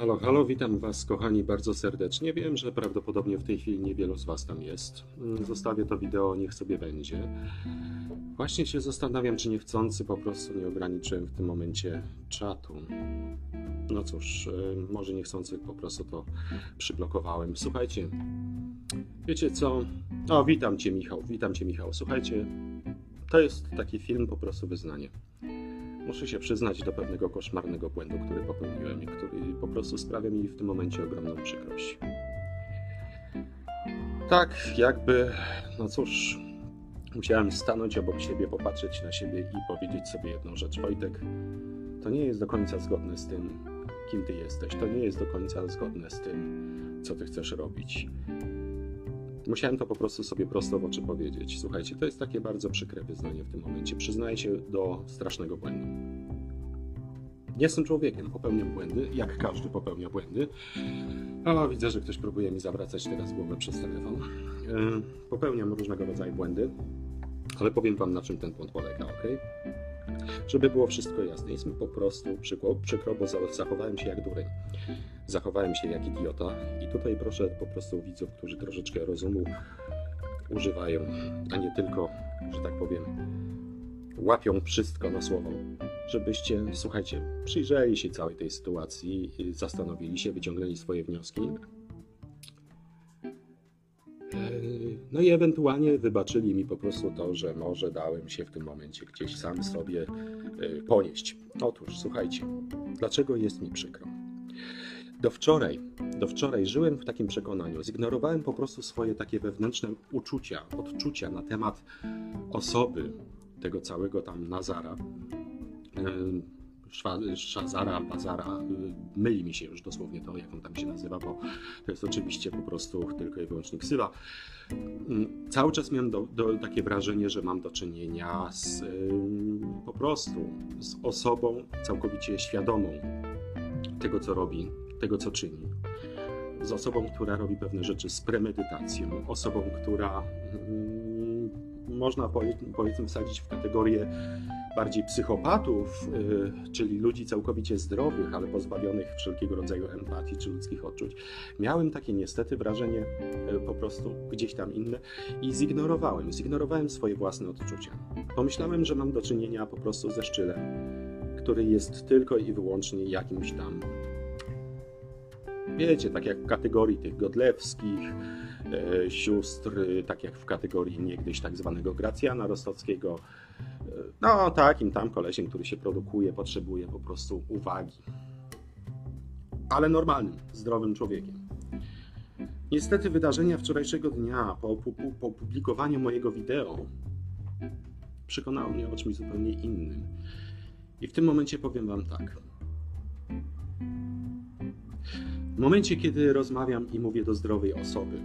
Halo, halo, witam Was, kochani, bardzo serdecznie. Wiem, że prawdopodobnie w tej chwili niewielu z Was tam jest. Mm, Zostawię to wideo, niech sobie będzie. Właśnie się zastanawiam, czy niechcący po prostu nie ograniczyłem w tym momencie czatu. No cóż, y, może niechcący po prostu to przyblokowałem. Słuchajcie, wiecie co? O, witam Cię, Michał, witam Cię, Michał. Słuchajcie, to jest taki film po prostu wyznanie. Muszę się przyznać do pewnego koszmarnego błędu, który popełniłem i który po prostu sprawia mi w tym momencie ogromną przykrość. Tak, jakby, no cóż, musiałem stanąć obok siebie, popatrzeć na siebie i powiedzieć sobie jedną rzecz. Wojtek, to nie jest do końca zgodne z tym, kim ty jesteś. To nie jest do końca zgodne z tym, co ty chcesz robić. Musiałem to po prostu sobie prosto w oczy powiedzieć. Słuchajcie, to jest takie bardzo przykre wyznanie w tym momencie. Przyznaję się do strasznego błędu. Jestem człowiekiem, popełniam błędy, jak każdy popełnia błędy. O, widzę, że ktoś próbuje mi zawracać teraz głowę przez telefon. Popełniam różnego rodzaju błędy, ale powiem Wam, na czym ten błąd polega, ok? Żeby było wszystko jasne, jest mi po prostu przykro, przykro bo za- zachowałem się jak dureń. Zachowałem się jak idiota i tutaj proszę po prostu widzów, którzy troszeczkę rozumu używają, a nie tylko, że tak powiem, łapią wszystko na słowo, żebyście, słuchajcie, przyjrzeli się całej tej sytuacji, zastanowili się, wyciągnęli swoje wnioski. No i ewentualnie wybaczyli mi po prostu to, że może dałem się w tym momencie gdzieś sam sobie yy, ponieść. Otóż, słuchajcie, dlaczego jest mi przykro? Do wczoraj, do wczoraj żyłem w takim przekonaniu, zignorowałem po prostu swoje takie wewnętrzne uczucia, odczucia na temat osoby tego całego tam Nazara. Szazara, Bazara, yy, myli mi się już dosłownie to, jak on tam się nazywa, bo to jest oczywiście po prostu tylko i wyłącznie ksywa. Mm, Cały czas miałem do, do, takie wrażenie, że mam do czynienia z ym, po prostu z osobą całkowicie świadomą tego, co robi, tego, co czyni. Z osobą, która robi pewne rzeczy z premedytacją, osobą, która mm, można powie- powiedzmy wsadzić w kategorię bardziej psychopatów, y, czyli ludzi całkowicie zdrowych, ale pozbawionych wszelkiego rodzaju empatii czy ludzkich odczuć. Miałem takie niestety wrażenie y, po prostu gdzieś tam inne i zignorowałem, zignorowałem swoje własne odczucia. Pomyślałem, że mam do czynienia po prostu ze szczylem, który jest tylko i wyłącznie jakimś tam wiecie, tak jak w kategorii tych Godlewskich, e, sióstr, tak jak w kategorii niegdyś tak zwanego Gracjana Rostockiego. No, takim tam kolesiem, który się produkuje, potrzebuje po prostu uwagi. Ale normalnym, zdrowym człowiekiem. Niestety wydarzenia wczorajszego dnia, po, po opublikowaniu mojego wideo, przekonały mnie o czymś zupełnie innym. I w tym momencie powiem Wam tak. W momencie, kiedy rozmawiam i mówię do zdrowej osoby,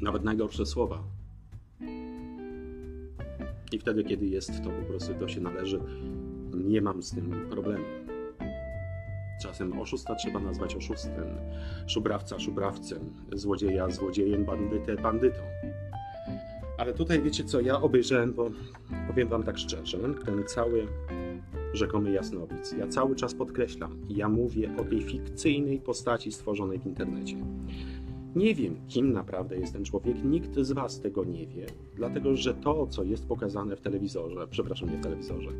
nawet najgorsze słowa, i wtedy, kiedy jest to po prostu, to się należy, nie mam z tym problemu. Czasem oszusta trzeba nazwać oszustem, szubrawca szubrawcem, złodzieja złodziejem, bandytę bandytą. Ale tutaj wiecie co, ja obejrzałem, bo powiem wam tak szczerze, ten cały rzekomy jasnowic. Ja cały czas podkreślam, ja mówię o tej fikcyjnej postaci stworzonej w internecie. Nie wiem, kim naprawdę jest ten człowiek, nikt z Was tego nie wie, dlatego że to, co jest pokazane w telewizorze, przepraszam, nie w telewizorze,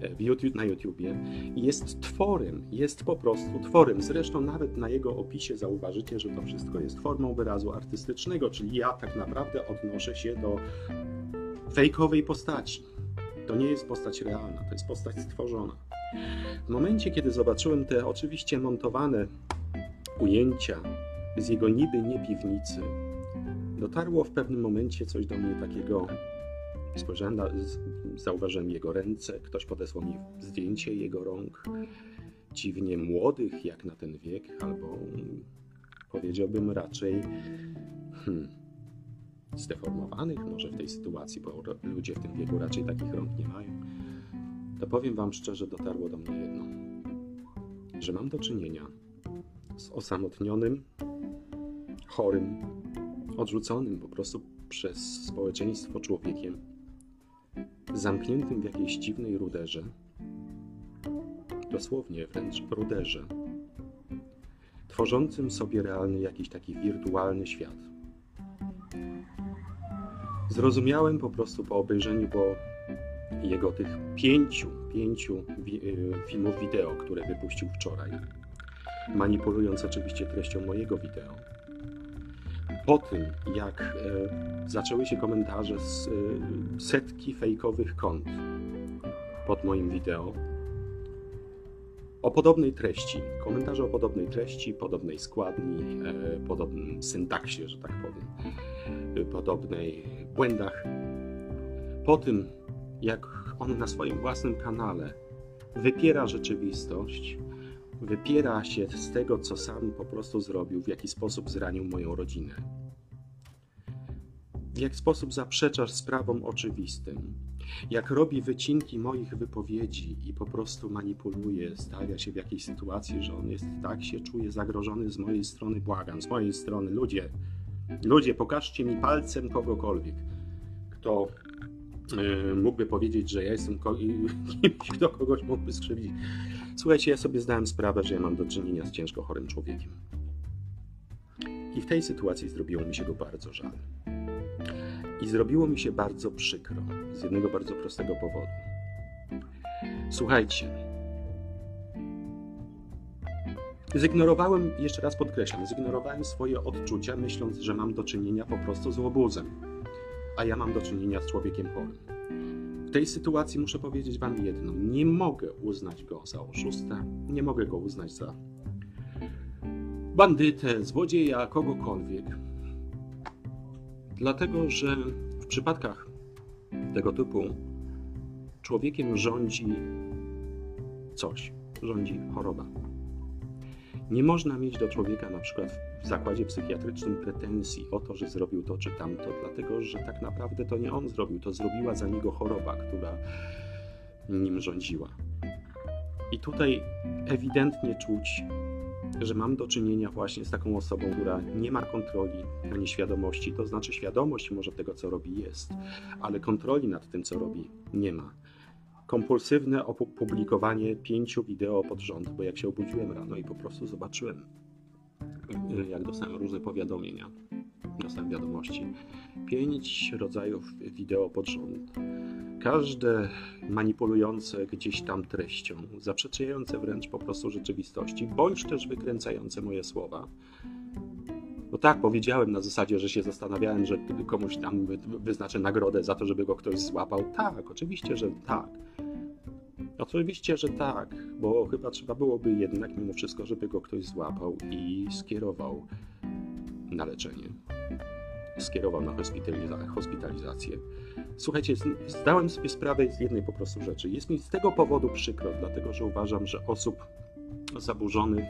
e, w YouTube, na YouTubie, jest tworem, jest po prostu tworem. Zresztą nawet na jego opisie zauważycie, że to wszystko jest formą wyrazu artystycznego, czyli ja tak naprawdę odnoszę się do fejkowej postaci. To nie jest postać realna, to jest postać stworzona. W momencie, kiedy zobaczyłem te oczywiście montowane ujęcia z jego niby nie piwnicy, dotarło w pewnym momencie coś do mnie takiego. Spojrzałem, na, zauważyłem jego ręce, ktoś podesłał mi zdjęcie jego rąk, dziwnie młodych jak na ten wiek, albo powiedziałbym raczej hmm, zdeformowanych. Może w tej sytuacji, bo ludzie w tym wieku raczej takich rąk nie mają, to powiem Wam szczerze, dotarło do mnie jedno, że mam do czynienia z osamotnionym, chorym, odrzuconym po prostu przez społeczeństwo człowiekiem, zamkniętym w jakiejś dziwnej ruderze, dosłownie wręcz ruderze, tworzącym sobie realny jakiś taki wirtualny świat. Zrozumiałem po prostu po obejrzeniu po jego tych pięciu, pięciu y, filmów wideo, które wypuścił wczoraj, manipulując oczywiście treścią mojego wideo. Po tym, jak e, zaczęły się komentarze z e, setki fejkowych kont pod moim wideo, o podobnej treści, komentarze o podobnej treści, podobnej składni, e, podobnym syntaksie, że tak powiem, podobnej błędach. Po tym, jak on na swoim własnym kanale wypiera rzeczywistość, wypiera się z tego, co sam po prostu zrobił, w jaki sposób zranił moją rodzinę, w jaki sposób zaprzeczasz sprawom oczywistym, jak robi wycinki moich wypowiedzi i po prostu manipuluje, stawia się w jakiejś sytuacji, że on jest tak się czuje zagrożony z mojej strony, błagam, z mojej strony, ludzie, ludzie, pokażcie mi palcem kogokolwiek, kto yy, mógłby powiedzieć, że ja jestem kimś, kto kogoś mógłby skrzywdzić. Słuchajcie, ja sobie zdałem sprawę, że ja mam do czynienia z ciężko chorym człowiekiem. I w tej sytuacji zrobiło mi się go bardzo żal. I zrobiło mi się bardzo przykro z jednego bardzo prostego powodu. Słuchajcie. Zignorowałem, jeszcze raz podkreślam, zignorowałem swoje odczucia, myśląc, że mam do czynienia po prostu z łobuzem, a ja mam do czynienia z człowiekiem chorym. W tej sytuacji muszę powiedzieć Wam jedno: nie mogę uznać go za oszusta, nie mogę go uznać za bandytę, złodzieja, kogokolwiek. Dlatego, że w przypadkach tego typu człowiekiem rządzi coś, rządzi choroba. Nie można mieć do człowieka na przykład w zakładzie psychiatrycznym pretensji o to, że zrobił to czy tamto, dlatego że tak naprawdę to nie on zrobił, to zrobiła za niego choroba, która nim rządziła. I tutaj ewidentnie czuć że mam do czynienia właśnie z taką osobą, która nie ma kontroli ani świadomości. To znaczy, świadomość może tego, co robi, jest, ale kontroli nad tym, co robi, nie ma. Kompulsywne opublikowanie pięciu wideo pod rząd, bo jak się obudziłem rano i po prostu zobaczyłem, jak dostałem różne powiadomienia, dostałem wiadomości, pięć rodzajów wideo pod rząd każde manipulujące gdzieś tam treścią, zaprzeczające wręcz po prostu rzeczywistości, bądź też wykręcające moje słowa. No tak, powiedziałem na zasadzie, że się zastanawiałem, że komuś tam wyznaczę nagrodę za to, żeby go ktoś złapał. Tak, oczywiście, że tak. Oczywiście, że tak, bo chyba trzeba byłoby jednak mimo wszystko, żeby go ktoś złapał i skierował na leczenie. Skierował na hospitalizację. Słuchajcie, zdałem sobie sprawę z jednej po prostu rzeczy. Jest mi z tego powodu przykro, dlatego że uważam, że osób zaburzonych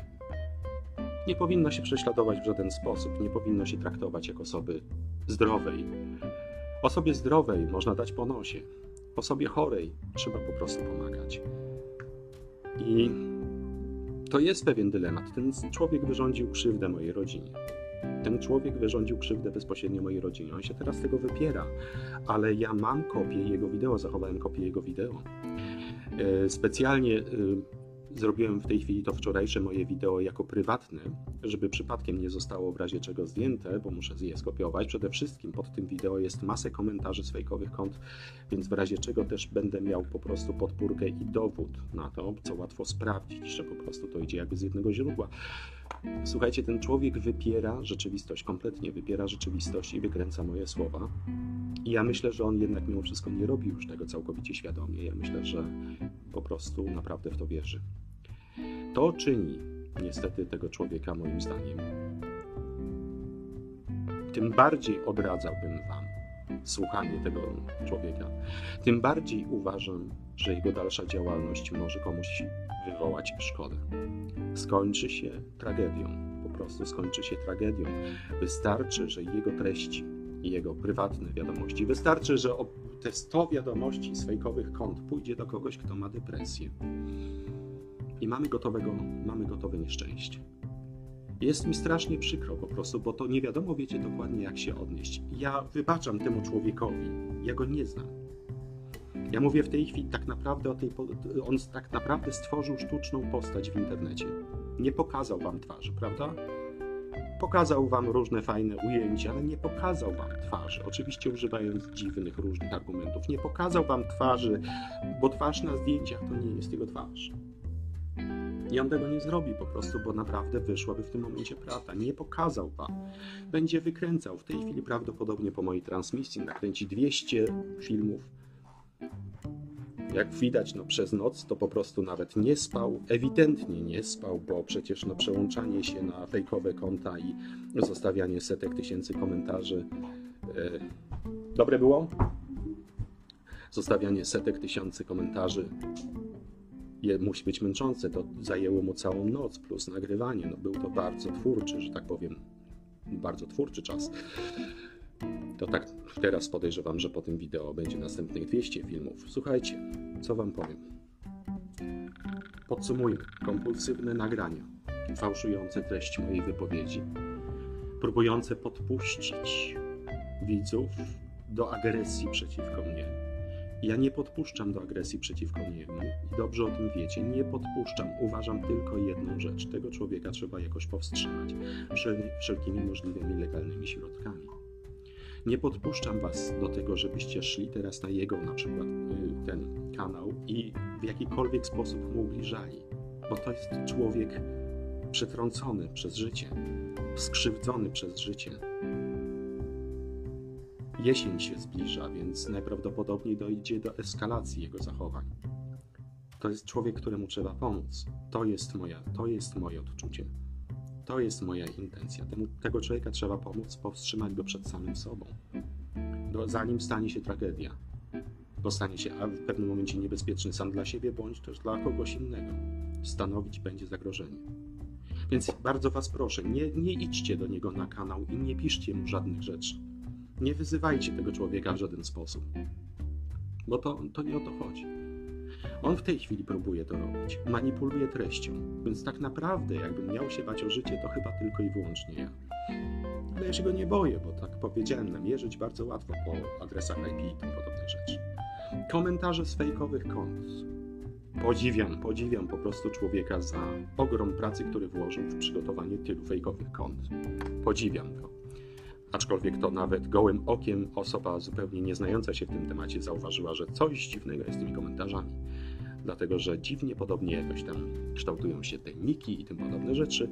nie powinno się prześladować w żaden sposób, nie powinno się traktować jak osoby zdrowej. Osobie zdrowej można dać po nosie, osobie chorej trzeba po prostu pomagać. I to jest pewien dylemat. Ten człowiek wyrządził krzywdę mojej rodzinie. Ten człowiek wyrządził krzywdę bezpośrednio mojej rodzinie. On się teraz tego wypiera, ale ja mam kopię jego wideo, zachowałem kopię jego wideo. E, specjalnie e, Zrobiłem w tej chwili to wczorajsze moje wideo jako prywatne, żeby przypadkiem nie zostało w razie czego zdjęte, bo muszę je skopiować. Przede wszystkim pod tym wideo jest masę komentarzy z fejkowych kont, więc w razie czego też będę miał po prostu podpórkę i dowód na to, co łatwo sprawdzić, że po prostu to idzie jakby z jednego źródła. Słuchajcie, ten człowiek wypiera rzeczywistość, kompletnie wypiera rzeczywistość i wykręca moje słowa. I ja myślę, że on jednak mimo wszystko nie robi już tego całkowicie świadomie. Ja myślę, że po prostu naprawdę w to wierzy. To czyni niestety tego człowieka moim zdaniem. Tym bardziej odradzałbym Wam słuchanie tego człowieka. Tym bardziej uważam, że jego dalsza działalność może komuś wywołać szkodę. Skończy się tragedią, po prostu skończy się tragedią. Wystarczy, że jego treści jego prywatne wiadomości, wystarczy, że te 100 wiadomości z fejkowych kont pójdzie do kogoś, kto ma depresję i mamy gotowego, mamy gotowe nieszczęście. Jest mi strasznie przykro po prostu, bo to nie wiadomo, wiecie dokładnie, jak się odnieść. Ja wybaczam temu człowiekowi, ja go nie znam. Ja mówię w tej chwili tak naprawdę o tej. On tak naprawdę stworzył sztuczną postać w internecie. Nie pokazał wam twarzy, prawda? Pokazał wam różne fajne ujęcia, ale nie pokazał wam twarzy. Oczywiście używając dziwnych, różnych argumentów. Nie pokazał wam twarzy, bo twarz na zdjęciach to nie jest jego twarz. I on tego nie zrobi po prostu, bo naprawdę wyszłaby w tym momencie prawda. Nie pokazał wam. Będzie wykręcał. W tej chwili prawdopodobnie po mojej transmisji nakręci 200 filmów. Jak widać, no przez noc to po prostu nawet nie spał, ewidentnie nie spał, bo przecież no przełączanie się na fejkowe konta i zostawianie setek tysięcy komentarzy. E, dobre było? Zostawianie setek tysięcy komentarzy je, musi być męczące. To zajęło mu całą noc, plus nagrywanie. No, był to bardzo twórczy, że tak powiem, bardzo twórczy czas. To tak teraz podejrzewam, że po tym wideo będzie następnych 200 filmów. Słuchajcie, co wam powiem. Podsumujmy. Kompulsywne nagrania, fałszujące treść mojej wypowiedzi, próbujące podpuścić widzów do agresji przeciwko mnie ja nie podpuszczam do agresji przeciwko niemu i dobrze o tym wiecie. Nie podpuszczam. Uważam tylko jedną rzecz. Tego człowieka trzeba jakoś powstrzymać wszelkimi możliwymi legalnymi środkami. Nie podpuszczam was do tego, żebyście szli teraz na jego na przykład y, ten kanał i w jakikolwiek sposób mu ubliżali, bo to jest człowiek przetrącony przez życie, skrzywdzony przez życie Jesień się zbliża, więc najprawdopodobniej dojdzie do eskalacji jego zachowań. To jest człowiek, któremu trzeba pomóc. To jest moja, to jest moje odczucie. To jest moja intencja. Temu, tego człowieka trzeba pomóc, powstrzymać go przed samym sobą. Do, zanim stanie się tragedia. Bo stanie się a w pewnym momencie niebezpieczny sam dla siebie, bądź też dla kogoś innego. Stanowić będzie zagrożenie. Więc bardzo Was proszę, nie, nie idźcie do niego na kanał i nie piszcie mu żadnych rzeczy nie wyzywajcie tego człowieka w żaden sposób, bo to, to nie o to chodzi. On w tej chwili próbuje to robić, manipuluje treścią, więc tak naprawdę, jakbym miał się bać o życie, to chyba tylko i wyłącznie ja. Ale ja się go nie boję, bo tak powiedziałem, namierzyć bardzo łatwo po adresach IP i tym podobne rzeczy. Komentarze z fejkowych kont. Podziwiam, podziwiam po prostu człowieka za ogrom pracy, który włożył w przygotowanie tylu fejkowych kont. Podziwiam go. Aczkolwiek to nawet gołym okiem osoba zupełnie nieznająca się w tym temacie zauważyła, że coś dziwnego jest z tymi komentarzami. Dlatego, że dziwnie podobnie jakoś tam kształtują się te niki i tym podobne rzeczy.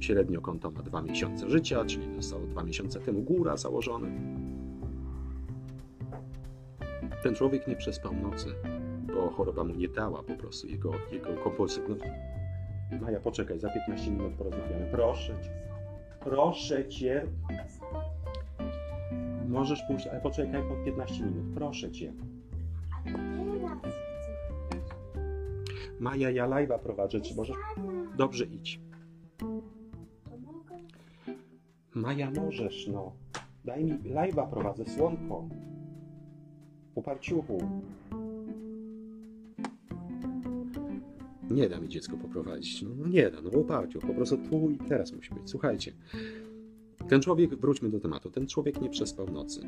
Średnio konto ma dwa miesiące życia, czyli zostało dwa miesiące temu góra założone. Ten człowiek nie przespał nocy, bo choroba mu nie dała po prostu jego, jego kompulsywność. Maja, poczekaj, za 15 minut porozmawiamy. Proszę cię. Proszę cię. Możesz pójść, ale poczekaj po 15 minut, proszę cię. Maja, ja live'a prowadzę, czy możesz? Dobrze, idź. Maja, możesz, no. Daj mi live'a prowadzę, słonko. Uparciuchu. Nie da mi dziecko poprowadzić. No, nie da, no uparciuch. Po prostu tu i teraz musi być. Słuchajcie. Ten człowiek, wróćmy do tematu, ten człowiek nie przespał nocy.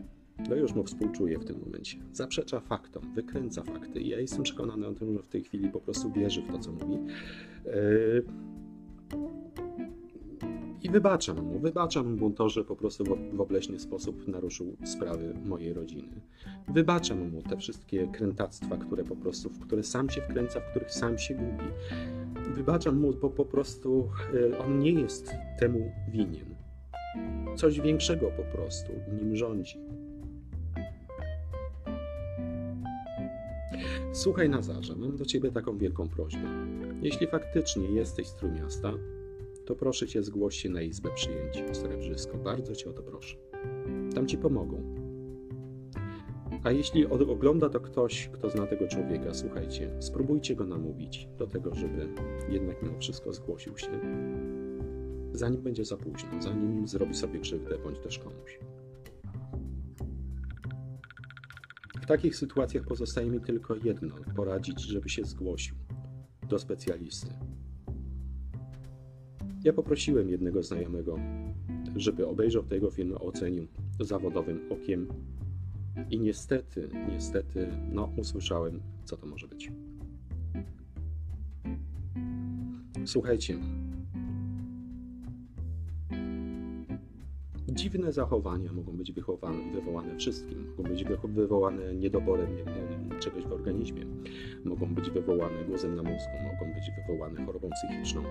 No już mu współczuję w tym momencie. Zaprzecza faktom, wykręca fakty. Ja jestem przekonany o tym, że w tej chwili po prostu wierzy w to, co mówi. Yy... I wybaczam mu, wybaczam mu to, że po prostu w obleśny sposób naruszył sprawy mojej rodziny. Wybaczam mu te wszystkie krętactwa, które po prostu, w które sam się wkręca, w których sam się gubi. Wybaczam mu, bo po prostu yy, on nie jest temu winien. Coś większego po prostu nim rządzi. Słuchaj Nazarze, mam do Ciebie taką wielką prośbę. Jeśli faktycznie jesteś z Trójmiasta, to proszę Cię zgłoś się na Izbę Przyjęć w Srebrzysko. Bardzo Cię o to proszę. Tam Ci pomogą. A jeśli ogląda to ktoś, kto zna tego człowieka, słuchajcie, spróbujcie go namówić do tego, żeby jednak mimo wszystko zgłosił się zanim będzie za późno, zanim zrobi sobie krzywdę bądź też komuś. W takich sytuacjach pozostaje mi tylko jedno: poradzić, żeby się zgłosił do specjalisty. Ja poprosiłem jednego znajomego, żeby obejrzał tego filmu, ocenił zawodowym okiem I niestety, niestety, no usłyszałem, co to może być. Słuchajcie, Dziwne zachowania mogą być wychowane, wywołane wszystkim. Mogą być wywołane niedoborem czegoś w organizmie, mogą być wywołane głosem na mózgu, mogą być wywołane chorobą psychiczną,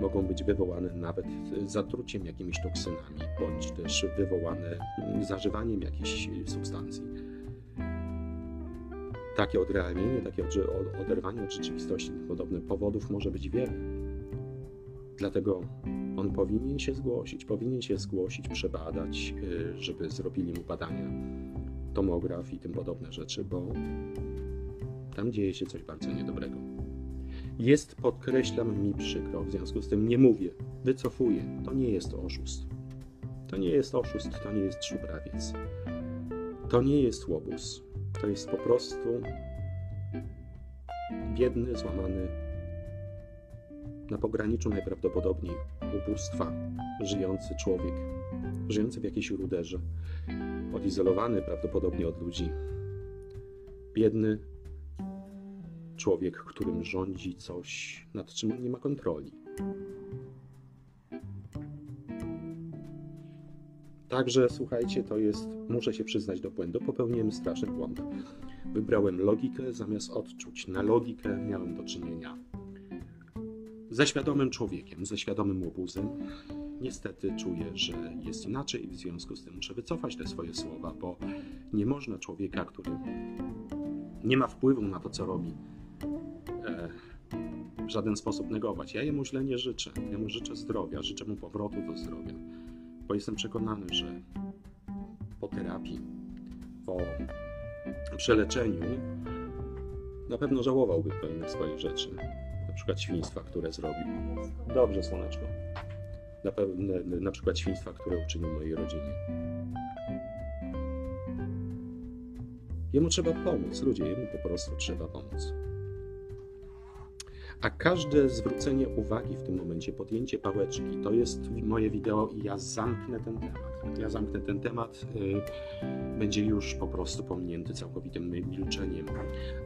mogą być wywołane nawet zatruciem jakimiś toksynami, bądź też wywołane zażywaniem jakichś substancji. Takie odrealnienie, takie oderwanie od rzeczywistości podobnych powodów może być wiele. Dlatego on powinien się zgłosić, powinien się zgłosić, przebadać, y, żeby zrobili mu badania, tomograf i tym podobne rzeczy, bo tam dzieje się coś bardzo niedobrego. Jest, podkreślam, mi przykro, w związku z tym nie mówię, wycofuję. To nie jest oszust. To nie jest oszust, to nie jest szubrawiec. To nie jest łobuz. To jest po prostu biedny, złamany na pograniczu najprawdopodobniej ubóstwa żyjący człowiek, żyjący w jakiejś ruderze, odizolowany prawdopodobnie od ludzi, biedny człowiek, którym rządzi coś, nad czym nie ma kontroli. Także słuchajcie, to jest, muszę się przyznać do błędu, popełniłem straszny błąd. Wybrałem logikę zamiast odczuć. Na logikę miałem do czynienia ze świadomym człowiekiem, ze świadomym łobuzem. Niestety czuję, że jest inaczej i w związku z tym muszę wycofać te swoje słowa, bo nie można człowieka, który nie ma wpływu na to, co robi, e, w żaden sposób negować. Ja jemu źle nie życzę. Ja mu życzę zdrowia, życzę mu powrotu do zdrowia, bo jestem przekonany, że po terapii, po przeleczeniu na pewno żałowałby pewnych swoich rzeczy na przykład świństwa, które zrobił. Dobrze, słoneczko. Na, pewne, na przykład świństwa, które uczynił mojej rodzinie. Jemu trzeba pomóc, ludzie, jemu po prostu trzeba pomóc. A każde zwrócenie uwagi w tym momencie, podjęcie pałeczki, to jest moje wideo i ja zamknę ten temat. Ja zamknę ten temat, yy, będzie już po prostu pominięty całkowitym milczeniem.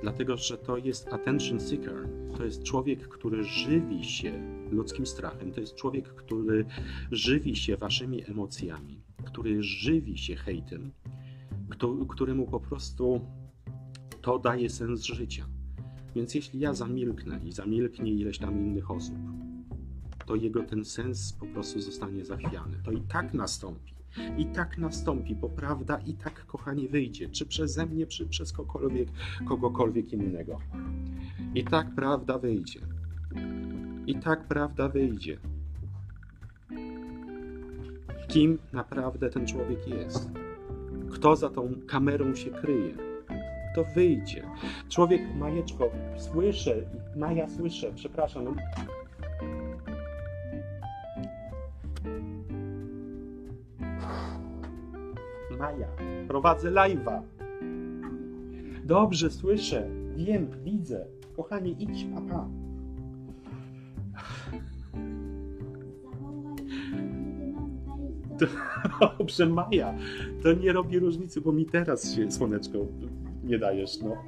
Dlatego, że to jest attention seeker. To jest człowiek, który żywi się ludzkim strachem. To jest człowiek, który żywi się waszymi emocjami, który żywi się hejtem, któremu po prostu to daje sens życia więc jeśli ja zamilknę i zamilknie ileś tam innych osób, to jego ten sens po prostu zostanie zachwiany. To i tak nastąpi. I tak nastąpi, bo prawda i tak, kochani, wyjdzie, czy przeze mnie, czy przez kogokolwiek, kogokolwiek innego. I tak prawda wyjdzie. I tak prawda wyjdzie. Kim naprawdę ten człowiek jest? Kto za tą kamerą się kryje? To wyjdzie. Człowiek, Majeczko, słyszę, Maja słyszę, przepraszam. No. Maja, prowadzę live'a. Dobrze, słyszę, wiem, widzę. Kochanie, idź, papa. Dobrze, Maja, to nie robi różnicy, bo mi teraz się słoneczko nie dajesz, no.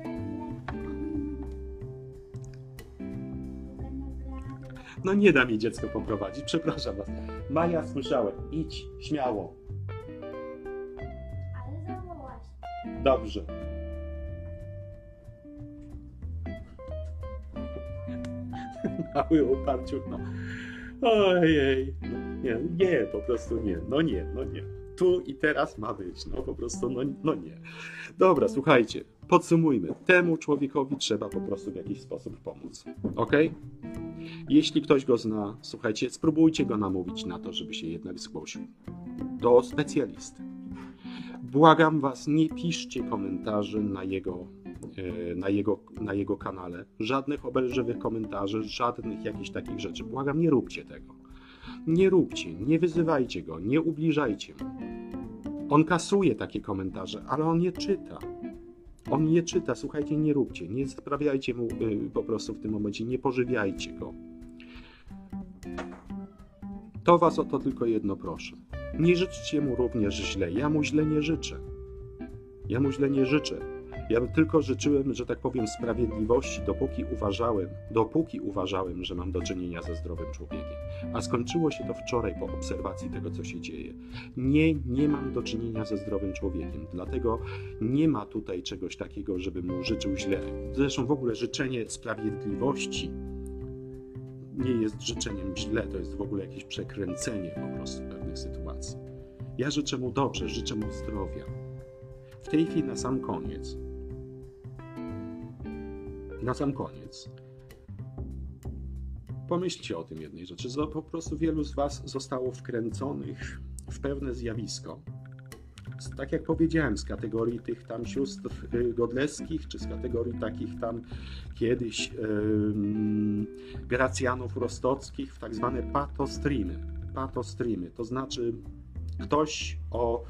No nie da mi dziecko poprowadzić, przepraszam was. Maja, słyszałem. Idź, śmiało. Ale. Dobrze. Mały uparciu, no. Ojej. Nie, nie, po prostu nie. No nie, no nie tu i teraz ma być. No po prostu, no, no nie. Dobra, słuchajcie, podsumujmy. Temu człowiekowi trzeba po prostu w jakiś sposób pomóc. Ok? Jeśli ktoś go zna, słuchajcie, spróbujcie go namówić na to, żeby się jednak zgłosił do specjalisty. Błagam was, nie piszcie komentarzy na jego, e, na jego, na jego kanale. Żadnych obelżywych komentarzy, żadnych jakichś takich rzeczy. Błagam, nie róbcie tego. Nie róbcie, nie wyzywajcie go, nie ubliżajcie mu. On kasuje takie komentarze, ale on je czyta. On je czyta, słuchajcie, nie róbcie, nie sprawiajcie mu y, po prostu w tym momencie, nie pożywiajcie go. To was o to tylko jedno proszę. Nie życzcie mu również źle, ja mu źle nie życzę. Ja mu źle nie życzę. Ja tylko życzyłem, że tak powiem, sprawiedliwości, dopóki uważałem, dopóki uważałem, że mam do czynienia ze zdrowym człowiekiem. A skończyło się to wczoraj po obserwacji tego, co się dzieje. Nie, nie mam do czynienia ze zdrowym człowiekiem. Dlatego nie ma tutaj czegoś takiego, żebym mu życzył źle. Zresztą w ogóle życzenie sprawiedliwości nie jest życzeniem źle, to jest w ogóle jakieś przekręcenie po prostu pewnych sytuacji. Ja życzę mu dobrze, życzę mu zdrowia. W tej chwili na sam koniec na sam koniec. Pomyślcie o tym jednej rzeczy. Po prostu wielu z Was zostało wkręconych w pewne zjawisko. Tak jak powiedziałem, z kategorii tych tam sióstr y, godleskich, czy z kategorii takich tam kiedyś yy, Gracjanów Rostockich w tak zwane patostreamy. Patostreamy, to znaczy ktoś o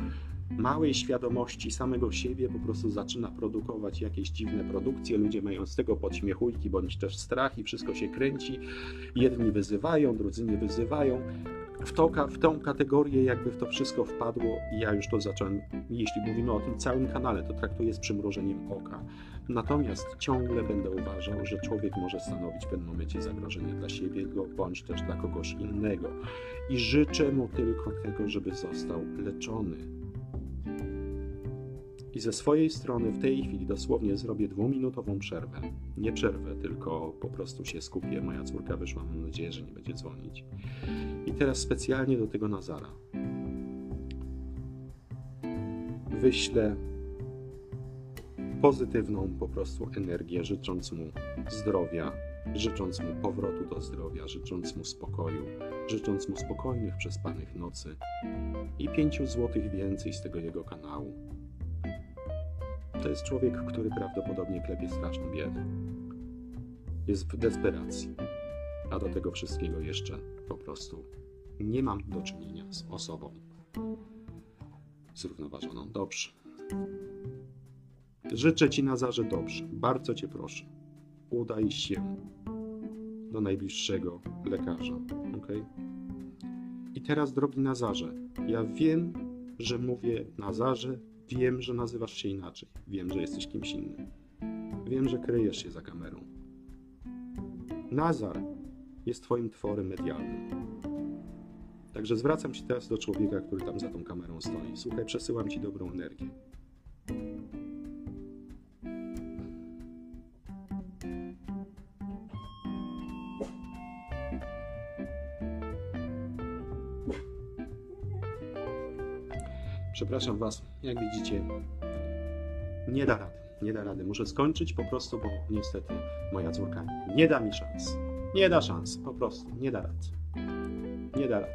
małej świadomości samego siebie po prostu zaczyna produkować jakieś dziwne produkcje. Ludzie mają z tego podśmiechujki bądź też strach i wszystko się kręci. Jedni wyzywają, drudzy nie wyzywają. W, to, w tą kategorię jakby w to wszystko wpadło i ja już to zacząłem, jeśli mówimy o tym całym kanale, to traktuję z przymrożeniem oka. Natomiast ciągle będę uważał, że człowiek może stanowić w pewnym momencie zagrożenie dla siebie bądź też dla kogoś innego. I życzę mu tylko tego, żeby został leczony i ze swojej strony w tej chwili dosłownie zrobię dwuminutową przerwę. Nie przerwę, tylko po prostu się skupię. Moja córka wyszła, mam nadzieję, że nie będzie dzwonić. I teraz specjalnie do tego Nazara wyślę pozytywną po prostu energię, życząc mu zdrowia, życząc mu powrotu do zdrowia, życząc mu spokoju, życząc mu spokojnych, przespanych nocy i pięciu złotych więcej z tego jego kanału to jest człowiek, który prawdopodobnie klepie straszną biedę. Jest w desperacji. A do tego wszystkiego jeszcze po prostu nie mam do czynienia z osobą zrównoważoną. Dobrze. Życzę Ci, Nazarze, dobrze. Bardzo Cię proszę. Udaj się do najbliższego lekarza. Ok? I teraz, drogi Nazarze, ja wiem, że mówię Nazarze Wiem, że nazywasz się inaczej. Wiem, że jesteś kimś innym. Wiem, że kryjesz się za kamerą. Nazar jest Twoim tworem medialnym. Także zwracam się teraz do człowieka, który tam za tą kamerą stoi. Słuchaj, przesyłam Ci dobrą energię. Przepraszam Was, jak widzicie, nie da rady. Nie da rady. Muszę skończyć po prostu, bo niestety moja córka nie da mi szans. Nie da szans, po prostu. Nie da rady. Nie da rady.